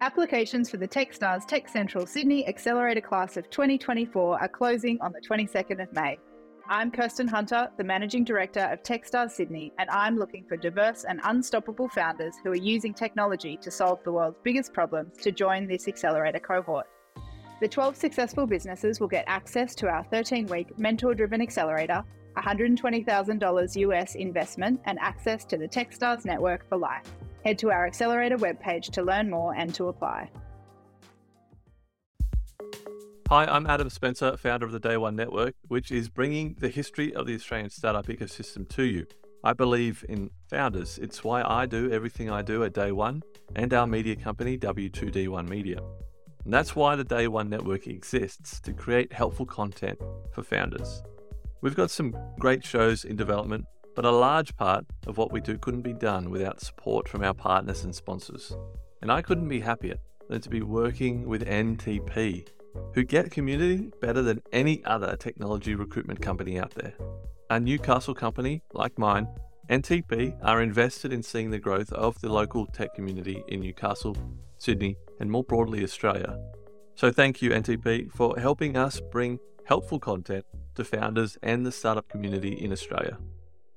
Applications for the Techstars Tech Central Sydney Accelerator Class of 2024 are closing on the 22nd of May. I'm Kirsten Hunter, the Managing Director of Techstars Sydney, and I'm looking for diverse and unstoppable founders who are using technology to solve the world's biggest problems to join this accelerator cohort. The 12 successful businesses will get access to our 13 week mentor driven accelerator, $120,000 US investment, and access to the Techstars network for life. Head to our accelerator webpage to learn more and to apply. Hi, I'm Adam Spencer, founder of the Day One Network, which is bringing the history of the Australian startup ecosystem to you. I believe in founders. It's why I do everything I do at Day One and our media company, W2D1 Media. And that's why the Day One Network exists to create helpful content for founders. We've got some great shows in development, but a large part of what we do couldn't be done without support from our partners and sponsors. And I couldn't be happier than to be working with NTP, who get community better than any other technology recruitment company out there. A Newcastle company like mine, NTP are invested in seeing the growth of the local tech community in Newcastle Sydney, and more broadly Australia. So thank you, NTP, for helping us bring helpful content to founders and the startup community in Australia.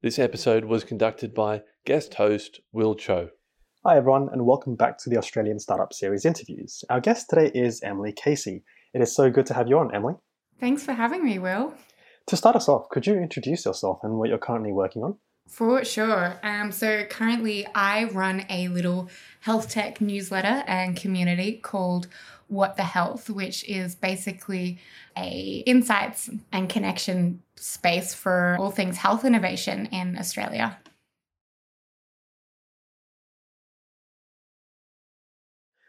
This episode was conducted by guest host Will Tjo. Hi, everyone, and welcome back to the Australian Startup Series interviews. Our guest today is Emily Casey. It is so good to have you on, Emily. Thanks for having me, Will. To start us off, could you introduce yourself and what you're currently working on? For sure. Um, so currently, I run a little health tech newsletter and community called What the Health, which is basically a insights and connection space for all things health innovation in Australia.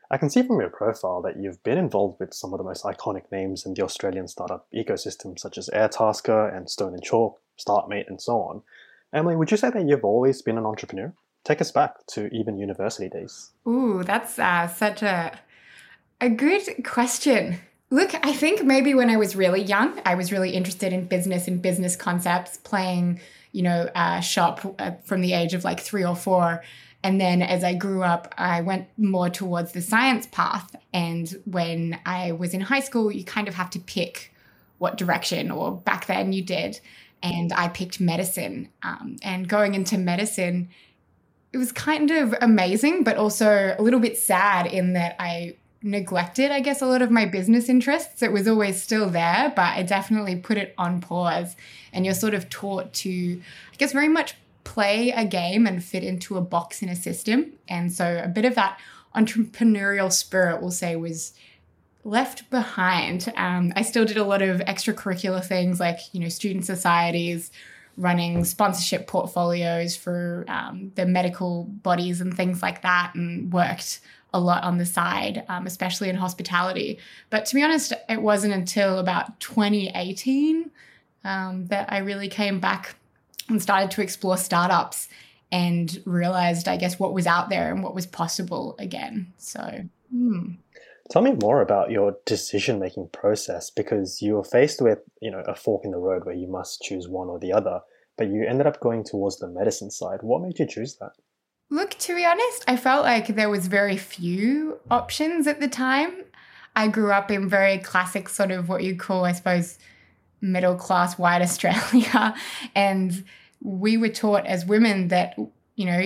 I can see from your profile that you've been involved with some of the most iconic names in the Australian startup ecosystem, such as Airtasker and Stone and Chalk, Startmate, and so on. Emily, would you say that you've always been an entrepreneur? Take us back to even university days. Ooh, that's uh, such a a good question. Look, I think maybe when I was really young, I was really interested in business and business concepts, playing, you know, uh, shop uh, from the age of like three or four. And then as I grew up, I went more towards the science path. And when I was in high school, you kind of have to pick what direction, or back then you did and I picked medicine. Um, and going into medicine, it was kind of amazing, but also a little bit sad in that I neglected, I guess, a lot of my business interests. It was always still there, but I definitely put it on pause. And you're sort of taught to, I guess, very much play a game and fit into a box in a system. And so a bit of that entrepreneurial spirit, we'll say, was left behind. Um, I still did a lot of extracurricular things like, you know, student societies, running sponsorship portfolios for um, the medical bodies and things like that, and worked a lot on the side, um, especially in hospitality. But to be honest, it wasn't until about 2018 um, that I really came back and started to explore startups and realized, I guess, what was out there and what was possible again. So, hmm. Tell me more about your decision making process because you were faced with, you know, a fork in the road where you must choose one or the other, but you ended up going towards the medicine side. What made you choose that? Look, to be honest, I felt like there was very few options at the time. I grew up in very classic sort of what you call, I suppose, middle class white Australia. and we were taught as women that, you know,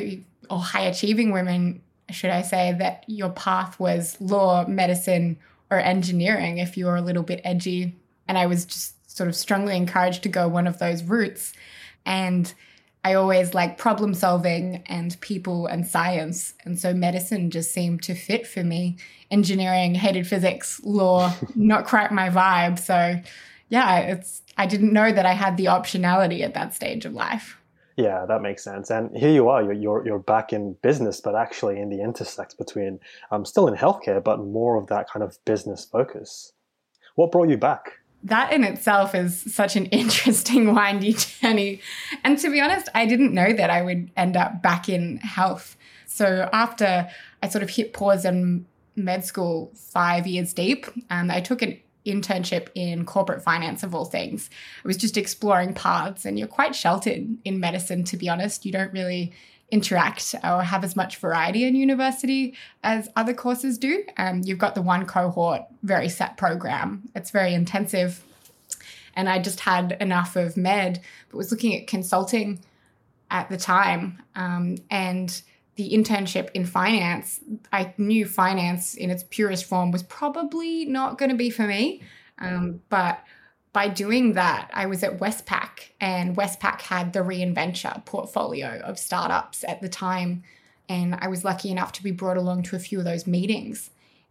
or high achieving women, should I say, that your path was law, medicine, or engineering if you were a little bit edgy. And I was just sort of strongly encouraged to go one of those routes. And I always like problem solving and people and science. And so medicine just seemed to fit for me. Engineering, hated physics, law, not quite my vibe. So yeah, it's I didn't know that I had the optionality at that stage of life. Yeah, that makes sense. And here you are, you're, you're, you're back in business, but actually in the intersect between, um, still in healthcare, but more of that kind of business focus. What brought you back? That in itself is such an interesting, windy journey. And to be honest, I didn't know that I would end up back in health. So after I sort of hit pause in med school five years deep, and I took an internship in corporate finance of all things. I was just exploring paths, and you're quite sheltered in medicine, to be honest. You don't really interact or have as much variety in university as other courses do. Um, you've got the one cohort, very set program. It's very intensive. And I just had enough of med, but was looking at consulting at the time. Um, and the internship in finance, I knew finance in its purest form was probably not going to be for me. Um, but by doing that, I was at Westpac, and Westpac had the Reinventure portfolio of startups at the time. And I was lucky enough to be brought along to a few of those meetings.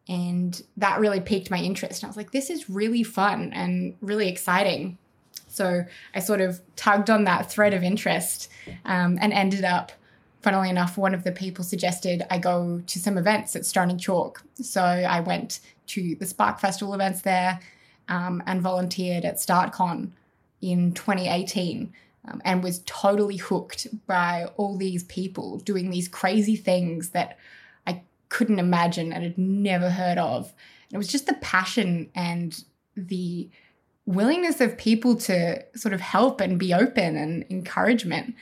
And that really piqued my interest. And I was like, this is really fun and really exciting. So I sort of tugged on that thread of interest um, and ended up funnily enough, one of the people suggested I go to some events at Stone and Chalk. So I went to the Spark Festival events there um, and volunteered at StartCon in 2018 um, and was totally hooked by all these people doing these crazy things that I couldn't imagine and had never heard of. And it was just the passion and the willingness of people to sort of help and be open and encouragement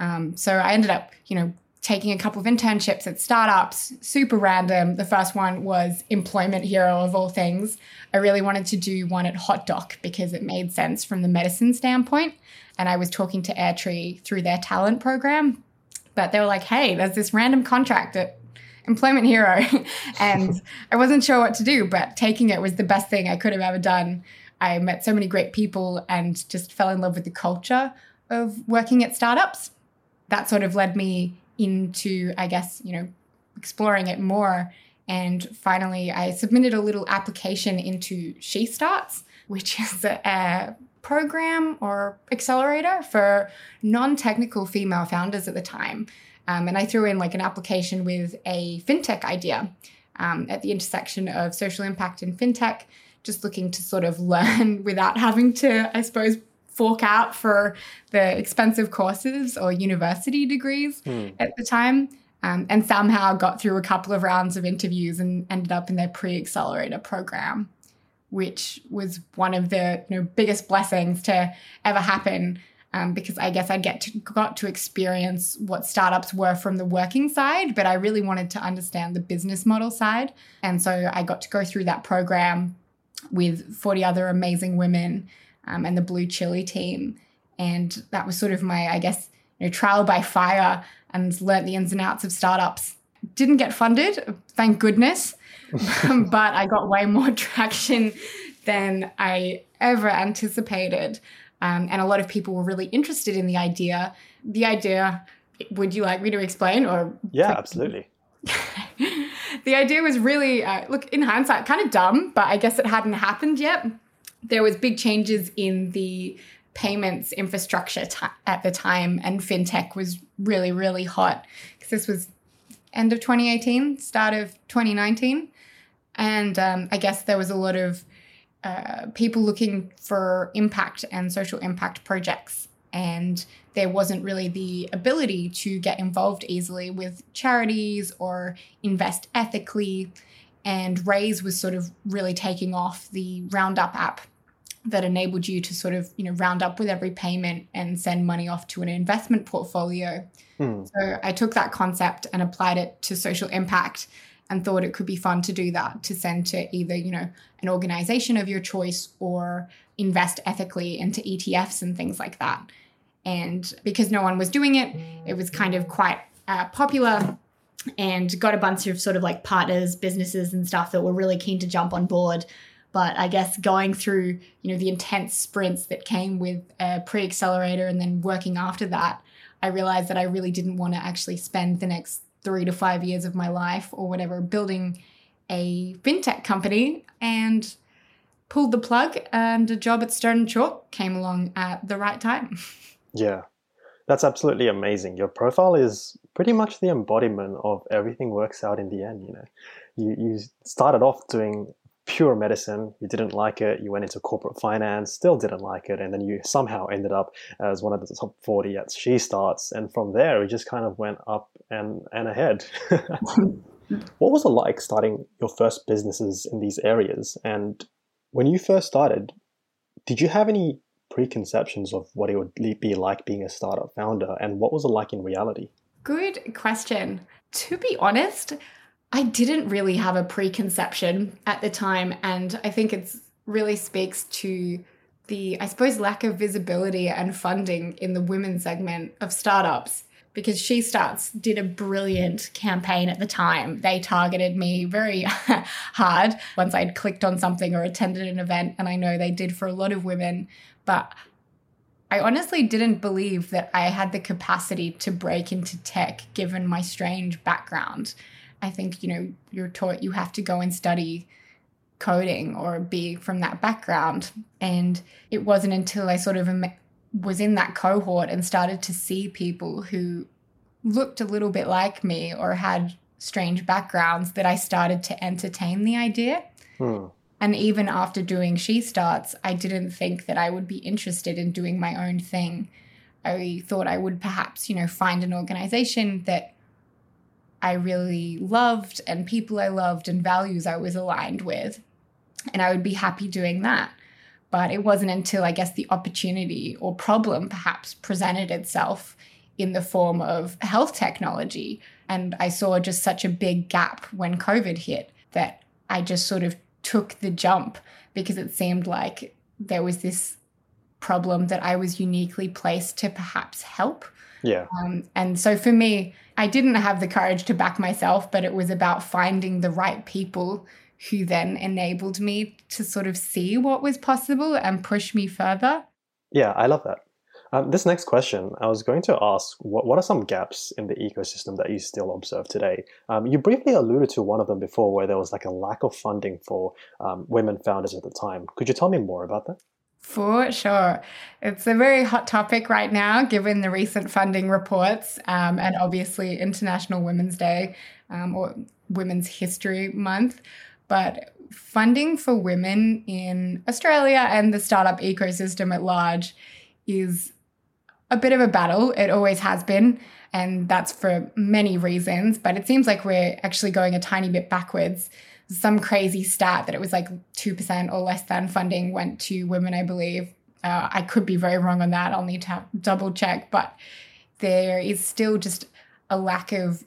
um, so I ended up, you know, taking a couple of internships at startups, super random. The first one was Employment Hero of all things. I really wanted to do one at HotDoc because it made sense from the medicine standpoint. And I was talking to Airtree through their talent program. But they were like, hey, there's this random contract at Employment Hero. and I wasn't sure what to do, but taking it was the best thing I could have ever done. I met so many great people and just fell in love with the culture of working at startups that sort of led me into, I guess, you know, exploring it more. And finally, I submitted a little application into She Starts, which is a, a program or accelerator for non technical female founders at the time. Um, and I threw in like an application with a fintech idea um, at the intersection of social impact and fintech, just looking to sort of learn without having to, I suppose, fork out for the expensive courses or university degrees mm. at the time. Um, and somehow got through a couple of rounds of interviews and ended up in their pre-accelerator program, which was one of the you know, biggest blessings to ever happen. Um, because I guess I get to, got to experience what startups were from the working side, but I really wanted to understand the business model side, and so I got to go through that program with 40 other amazing women um, and the BlueChilli team. And that was sort of my, I guess, you know, trial by fire and learnt the ins and outs of startups. Didn't get funded, thank goodness, but I got way more traction than I ever anticipated. Um, and a lot of people were really interested in the idea. The idea, would you like me to explain or? Yeah, absolutely. the idea was really, uh, look, in hindsight, kind of dumb, but I guess it hadn't happened yet there was big changes in the payments infrastructure t- at the time and fintech was really really hot. Because this was end of 2018 start of 2019 and um, i guess there was a lot of uh, people looking for impact and social impact projects. And there wasn't really the ability to get involved easily with charities or invest ethically. And Raiz was sort of really taking off the roundup app that enabled you to sort of you know round up with every payment and send money off to an investment portfolio. Hmm. so i took that concept and applied it to social impact and thought it could be fun to do that to send to either you know an organization of your choice or invest ethically into etfs and things like that. And because no one was doing it it was kind of quite uh, popular and got a bunch of sort of like partners businesses and stuff that were really keen to jump on board but I guess going through, you know, the intense sprints that came with a pre-accelerator and then working after that, I realized that I really didn't want to actually spend the next three to five years of my life or whatever building a fintech company and pulled the plug and a job at Stone and Chalk came along at the right time. Yeah. That's absolutely amazing. Your profile is pretty much the embodiment of everything works out in the end. You know, you you started off doing pure medicine, you didn't like it, you went into corporate finance, still didn't like it, and then you somehow ended up as one of the top 40 at She Starts, and from there it just kind of went up and and ahead. what was it like starting your first businesses in these areas? And when you first started, did you have any preconceptions of what it would be like being a startup founder and what was it like in reality? Good question. To be honest, I didn't really have a preconception at the time. And I think it really speaks to the, I suppose, lack of visibility and funding in the women segment of startups. Because She Starts did a brilliant campaign at the time. They targeted me very hard once I'd clicked on something or attended an event. And I know they did for a lot of women. But I honestly didn't believe that I had the capacity to break into tech given my strange background. I think, you know, you're taught you have to go and study coding or be from that background. And it wasn't until I sort of was in that cohort and started to see people who looked a little bit like me or had strange backgrounds that I started to entertain the idea. Hmm. And even after doing She Starts, I didn't think that I would be interested in doing my own thing. I thought I would perhaps, you know, find an organization that I really loved and people I loved and values I was aligned with. And I would be happy doing that. But it wasn't until I guess the opportunity or problem perhaps presented itself in the form of health technology. And I saw just such a big gap when COVID hit that I just sort of took the jump because it seemed like there was this problem that I was uniquely placed to perhaps help. Yeah. Um, and so for me, I didn't have the courage to back myself, but it was about finding the right people who then enabled me to sort of see what was possible and push me further. Yeah, I love that. Um, this next question, I was going to ask what, what are some gaps in the ecosystem that you still observe today? Um, you briefly alluded to one of them before where there was like a lack of funding for um, women founders at the time. Could you tell me more about that? For sure. It's a very hot topic right now, given the recent funding reports um, and obviously International Women's Day um, or Women's History Month. But funding for women in Australia and the startup ecosystem at large is a bit of a battle. It always has been. And that's for many reasons. But it seems like we're actually going a tiny bit backwards. Some crazy stat that it was like 2% or less than funding went to women, I believe. Uh, I could be very wrong on that. I'll need to double check. But there is still just a lack of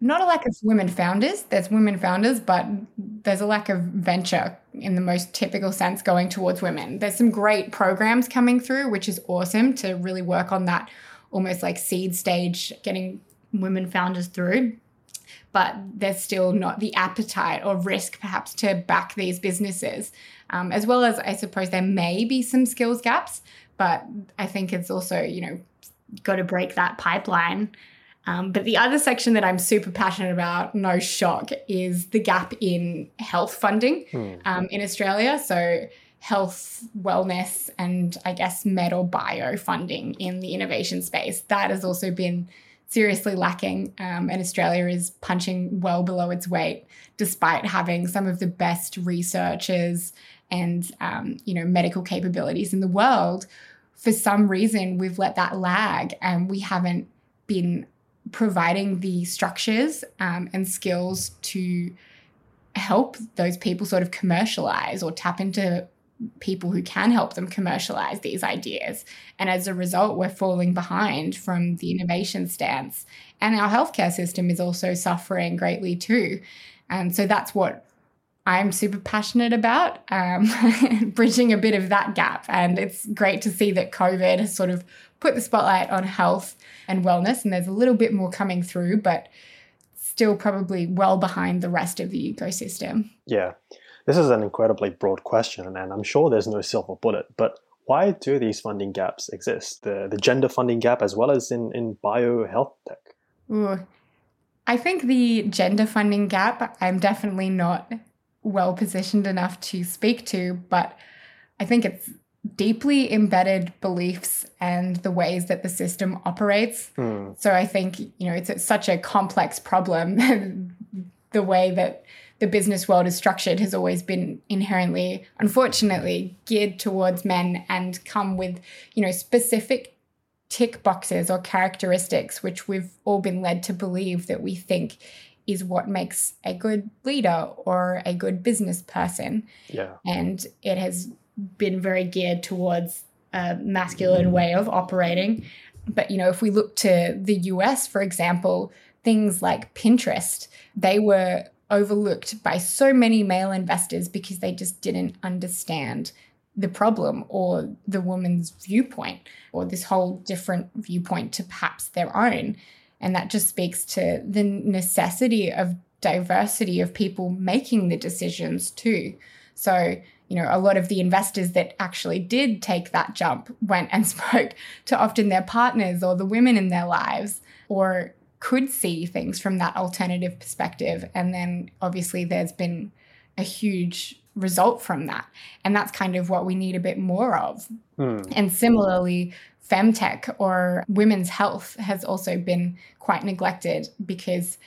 not a lack of women founders. There's women founders, but there's a lack of venture in the most typical sense going towards women. There's some great programs coming through, which is awesome to really work on that almost like seed stage, getting women founders through. But there's still not the appetite or risk, perhaps, to back these businesses. Um, as well as, I suppose, there may be some skills gaps, but I think it's also, you know, got to break that pipeline um, but the other section that I'm super passionate about, no shock, is the gap in health funding mm. um, in Australia. So, health, wellness, and I guess med or bio funding in the innovation space. That has also been seriously lacking. Um, and Australia is punching well below its weight, despite having some of the best researchers and um, you know medical capabilities in the world. For some reason, we've let that lag, and we haven't been providing the structures um, and skills to help those people sort of commercialize or tap into people who can help them commercialize these ideas. And as a result, we're falling behind from the innovation stance. And our healthcare system is also suffering greatly too. And so that's what I'm super passionate about, um, bridging a bit of that gap. And it's great to see that COVID has sort of put the spotlight on health and wellness, and there's a little bit more coming through, but still probably well behind the rest of the ecosystem. Yeah, this is an incredibly broad question, and I'm sure there's no silver bullet, but why do these funding gaps exist? The, the gender funding gap as well as in, in bio health tech? Ooh. I think the gender funding gap, I'm definitely not well positioned enough to speak to, but I think it's deeply embedded beliefs and the ways that the system operates. Mm. So I think, you know, it's, it's such a complex problem. the way that the business world is structured has always been inherently, unfortunately, geared towards men and come with, you know, specific tick boxes or characteristics which we've all been led to believe that we think is what makes a good leader or a good business person. Yeah. And it has been very geared towards a masculine way of operating. But, you know, if we look to the US, for example, things like Pinterest, they were overlooked by so many male investors because they just didn't understand the problem or the woman's viewpoint or this whole different viewpoint to perhaps their own. And that just speaks to the necessity of diversity of people making the decisions too. So, you know, a lot of the investors that actually did take that jump went and spoke to often their partners or the women in their lives or could see things from that alternative perspective. And then obviously there's been a huge result from that. And that's kind of what we need a bit more of. Hmm. And similarly, femtech or women's health has also been quite neglected because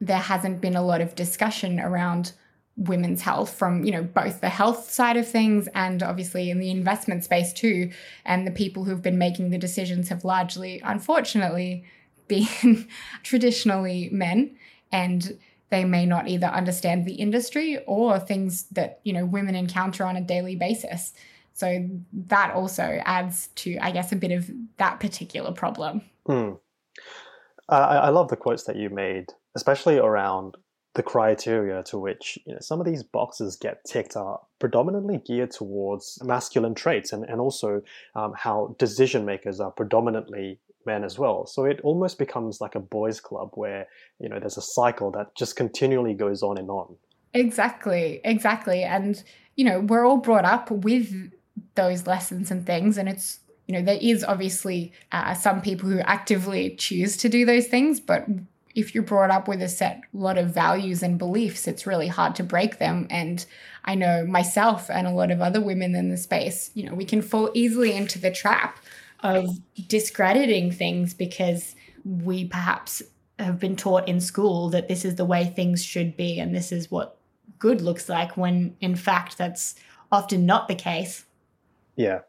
there hasn't been a lot of discussion around women's health from you know both the health side of things and obviously in the investment space too and the people who've been making the decisions have largely unfortunately been traditionally men and they may not either understand the industry or things that you know women encounter on a daily basis so that also adds to i guess a bit of that particular problem. Uh, I, I love the quotes that you made, especially around the criteria to which you know, some of these boxes get ticked are predominantly geared towards masculine traits and, and also um, how decision makers are predominantly men as well. So it almost becomes like a boys' club where you know there's a cycle that just continually goes on and on. Exactly, exactly. And, you know, we're all brought up with those lessons and things. And it's, you know, there is obviously uh, some people who actively choose to do those things. But if you're brought up with a set lot of values and beliefs, it's really hard to break them. And I know myself and a lot of other women in the space, you know, we can fall easily into the trap of discrediting things because we perhaps have been taught in school that this is the way things should be and this is what good looks like when in fact that's often not the case. Yeah.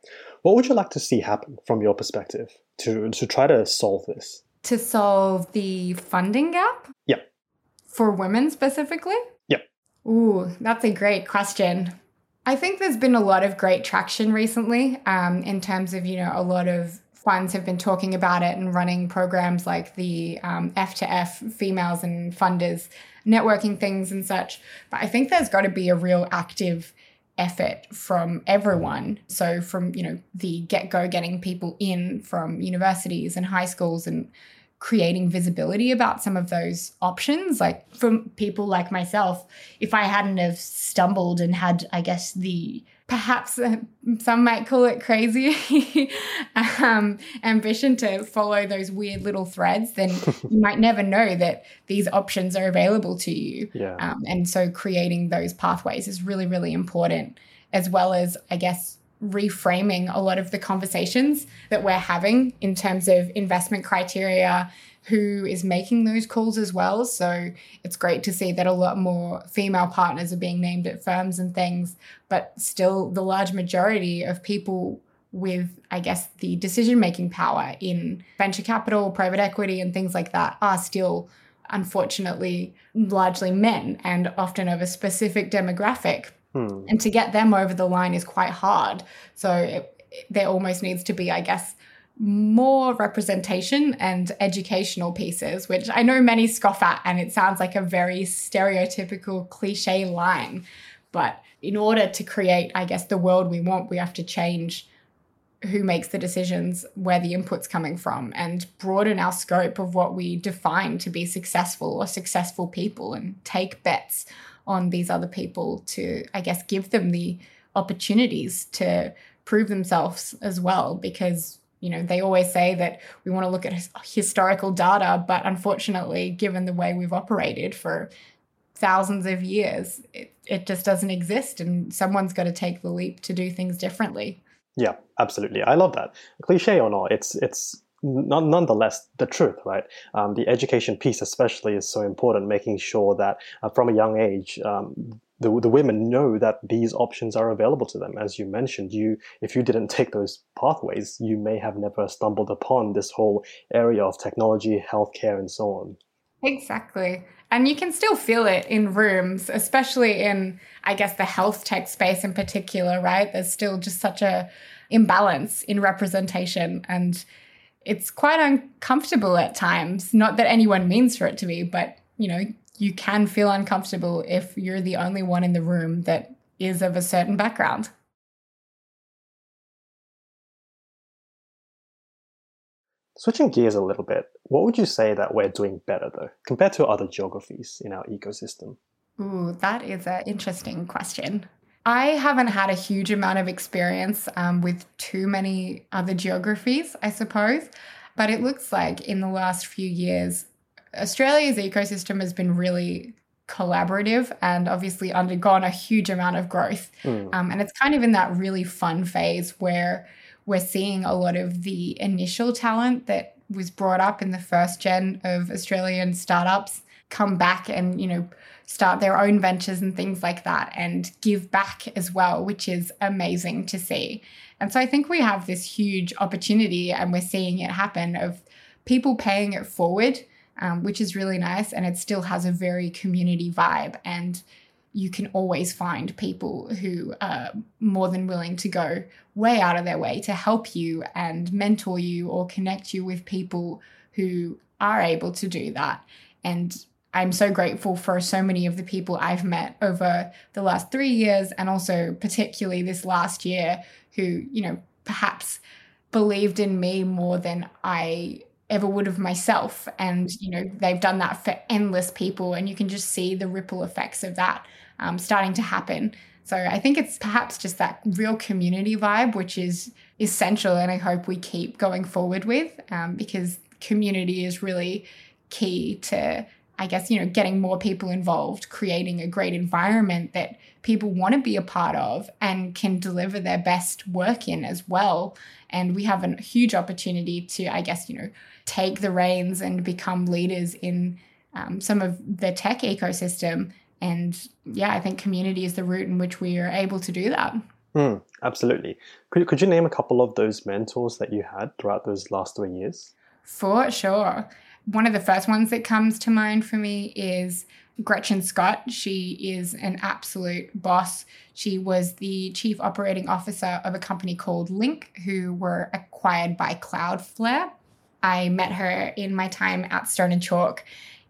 What would you like to see happen from your perspective to to try to solve this? To solve the funding gap? Yeah. For women specifically? Yeah. Ooh, that's a great question. I think there's been a lot of great traction recently um, in terms of, you know, a lot of funds have been talking about it and running programs like the um, F to F females and funders networking things and such. But I think there's got to be a real active effort from everyone. So from, you know, the get-go getting people in from universities and high schools and creating visibility about some of those options like from people like myself if i hadn't have stumbled and had i guess the perhaps uh, some might call it crazy um, ambition to follow those weird little threads then you might never know that these options are available to you Yeah. um, and so creating those pathways is really really important as well as i guess reframing a lot of the conversations that we're having in terms of investment criteria, who is making those calls as well. So it's great to see that a lot more female partners are being named at firms and things, but still the large majority of people with, I guess, the decision making power in venture capital, private equity, and things like that are still unfortunately largely men and often of a specific demographic Hmm. and to get them over the line is quite hard. So it, there almost needs to be, I guess, more representation and educational pieces, which I know many scoff at, and it sounds like a very stereotypical cliche line. But in order to create, I guess, the world we want, we have to change who makes the decisions, where the input's coming from, and broaden our scope of what we define to be successful or successful people and take bets on these other people to, I guess, give them the opportunities to prove themselves as well. Because, you know, they always say that we want to look at historical data, but unfortunately, given the way we've operated for thousands of years, it, it just doesn't exist. And someone's got to take the leap to do things differently. Yeah, absolutely. I love that. Cliche or not, it's it's nonetheless the truth, right? Um, the education piece, especially, is so important, making sure that uh, from a young age, um, the, the women know that these options are available to them. As you mentioned, you if you didn't take those pathways, you may have never stumbled upon this whole area of technology, healthcare, and so on. Exactly. And you can still feel it in rooms, especially in, I guess, the health tech space in particular, right? There's still just such a imbalance in representation and it's quite uncomfortable at times. Not that anyone means for it to be, but you know, you can feel uncomfortable if you're the only one in the room that is of a certain background. Switching gears a little bit, what would you say that we're doing better though, compared to other geographies in our ecosystem? Ooh, that is an interesting question. I haven't had a huge amount of experience um, with too many other geographies, I suppose, but it looks like in the last few years, Australia's ecosystem has been really collaborative and obviously undergone a huge amount of growth. Mm. Um, and it's kind of in that really fun phase where we're seeing a lot of the initial talent that was brought up in the first gen of Australian startups come back and, you know, start their own ventures and things like that and give back as well, which is amazing to see. And so I think we have this huge opportunity and we're seeing it happen of people paying it forward um, which is really nice. And it still has a very community vibe. And you can always find people who are more than willing to go way out of their way to help you and mentor you or connect you with people who are able to do that. And I'm so grateful for so many of the people I've met over the last three years and also particularly this last year who, you know, perhaps believed in me more than I ever would of myself. And you know they've done that for endless people and you can just see the ripple effects of that um, starting to happen. So i think it's perhaps just that real community vibe which is essential and i hope we keep going forward with um, because community is really key to i guess you know getting more people involved creating a great environment that people want to be a part of and can deliver their best work in as well and we have a huge opportunity to i guess you know take the reins and become leaders in um, some of the tech ecosystem. And yeah, I think community is the route in which we are able to do that. Mm, absolutely. Could, could you name a couple of those mentors that you had throughout those last three years? For sure. One of the first ones that comes to mind for me is Gretchen Scott. She is an absolute boss. She was the chief operating officer of a company called Linc, who were acquired by Cloudflare. I met her in my time at Stone and Chalk,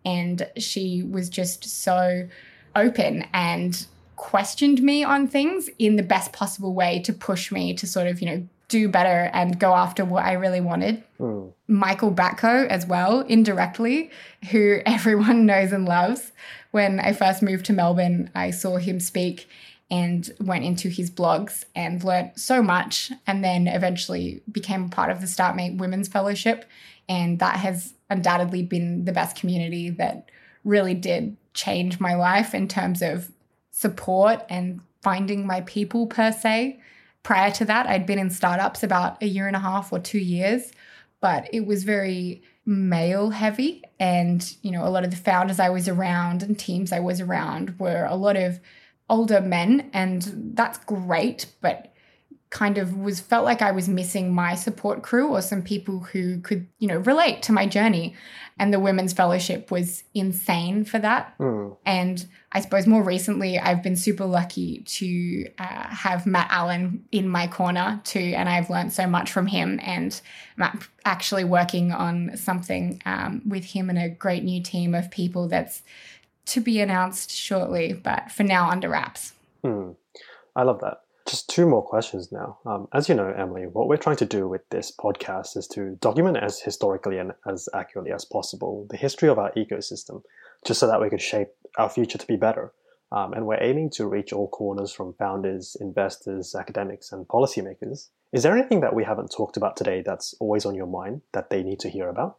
and she was just so open and questioned me on things in the best possible way to push me to sort of, you know, do better and go after what I really wanted. Mm. Michael Batko as well, indirectly, who everyone knows and loves. When I first moved to Melbourne, I saw him speak and went into his blogs and learnt so much and then eventually became part of the Startmate Women's Fellowship. And that has undoubtedly been the best community that really did change my life in terms of support and finding my people per se. Prior to that, I'd been in startups about a year and a half or two years, but it was very male heavy. And, you know, a lot of the founders I was around and teams I was around were a lot of older men, and that's great, but kind of was felt like I was missing my support crew or some people who could, you know, relate to my journey. And the Women's Fellowship was insane for that. Mm. And I suppose more recently, I've been super lucky to uh, have Matt Allen in my corner too. And I've learned so much from him. And I'm actually working on something um, with him and a great new team of people that's to be announced shortly, but for now under wraps. Hmm. I love that. Just two more questions now. Um, as you know, Emily, what we're trying to do with this podcast is to document as historically and as accurately as possible the history of our ecosystem, just so that we can shape our future to be better. Um, and we're aiming to reach all corners from founders, investors, academics, and policymakers. Is there anything that we haven't talked about today that's always on your mind that they need to hear about?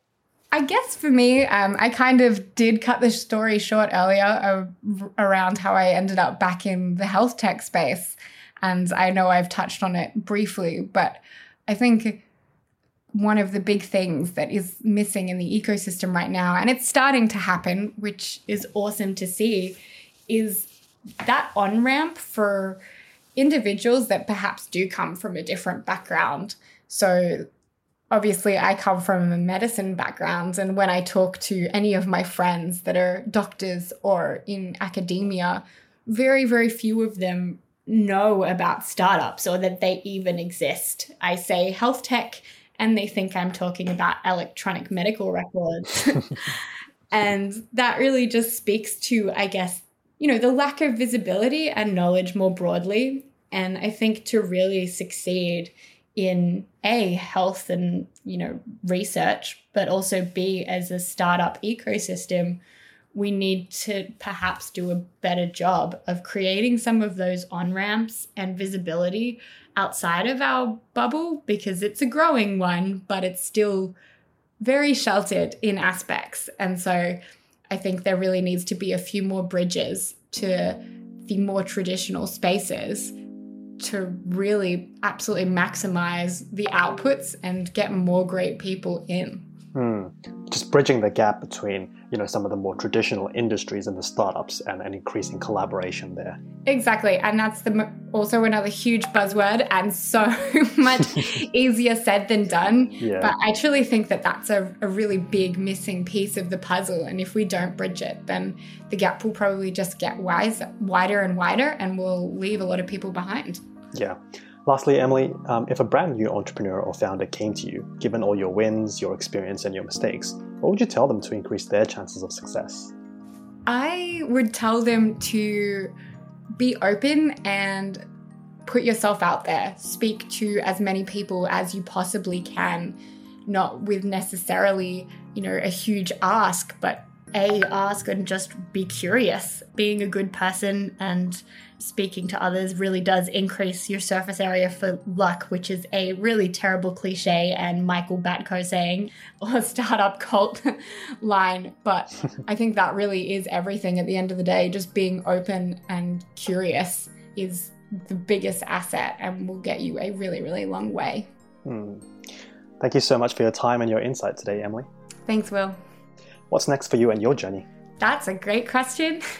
I guess for me, um, I kind of did cut the story short earlier uh, around how I ended up back in the health tech space. And I know I've touched on it briefly, but I think one of the big things that is missing in the ecosystem right now, and it's starting to happen, which is awesome to see, is that on ramp for individuals that perhaps do come from a different background. So, obviously, I come from a medicine background, and when I talk to any of my friends that are doctors or in academia, very, very few of them know about startups or that they even exist. I say health tech and they think I'm talking about electronic medical records. and that really just speaks to, I guess, you know, the lack of visibility and knowledge more broadly. And I think to really succeed in A, health and, you know, research, but also B, as a startup ecosystem, we need to perhaps do a better job of creating some of those on ramps and visibility outside of our bubble because it's a growing one, but it's still very sheltered in aspects. And so I think there really needs to be a few more bridges to the more traditional spaces to really absolutely maximize the outputs and get more great people in. Hmm. Just bridging the gap between you know some of the more traditional industries and the startups and an increasing collaboration there exactly and that's the also another huge buzzword and so much easier said than done yeah. but i truly think that that's a, a really big missing piece of the puzzle and if we don't bridge it then the gap will probably just get wise, wider and wider and we'll leave a lot of people behind yeah Lastly, Emily, um, if a brand new entrepreneur or founder came to you, given all your wins, your experience, and your mistakes, what would you tell them to increase their chances of success? I would tell them to be open and put yourself out there. Speak to as many people as you possibly can, not with necessarily, you know, a huge ask, but a ask and just be curious. Being a good person and speaking to others really does increase your surface area for luck, which is a really terrible cliche and Michael Batko saying or startup cult line. But I think that really is everything at the end of the day. Just being open and curious is the biggest asset and will get you a really, really long way. Hmm. Thank you so much for your time and your insight today, Emily. Thanks, Will. What's next for you and your journey? That's a great question.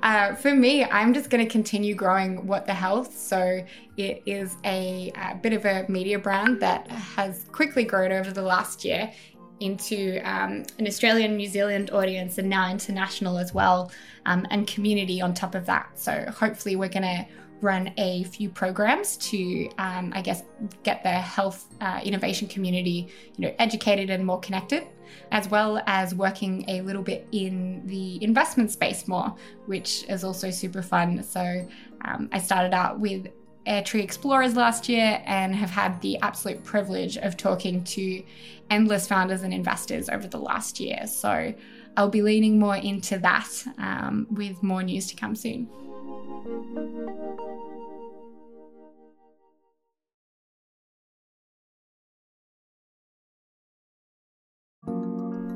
Uh, for me, I'm just going to continue growing What the Health. So it is a, a, bit of a media brand that has quickly grown over the last year into um, an Australian, New Zealand audience and now international as well, um, and community on top of that. So hopefully, we're going to run a few programs to, um, I guess, get the health uh, innovation community, you know, educated and more connected, as well as working a little bit in the investment space more, which is also super fun. So um, I started out with Airtree Explorers last year and have had the absolute privilege of talking to endless founders and investors over the last year. So I'll be leaning more into that um, with more news to come soon.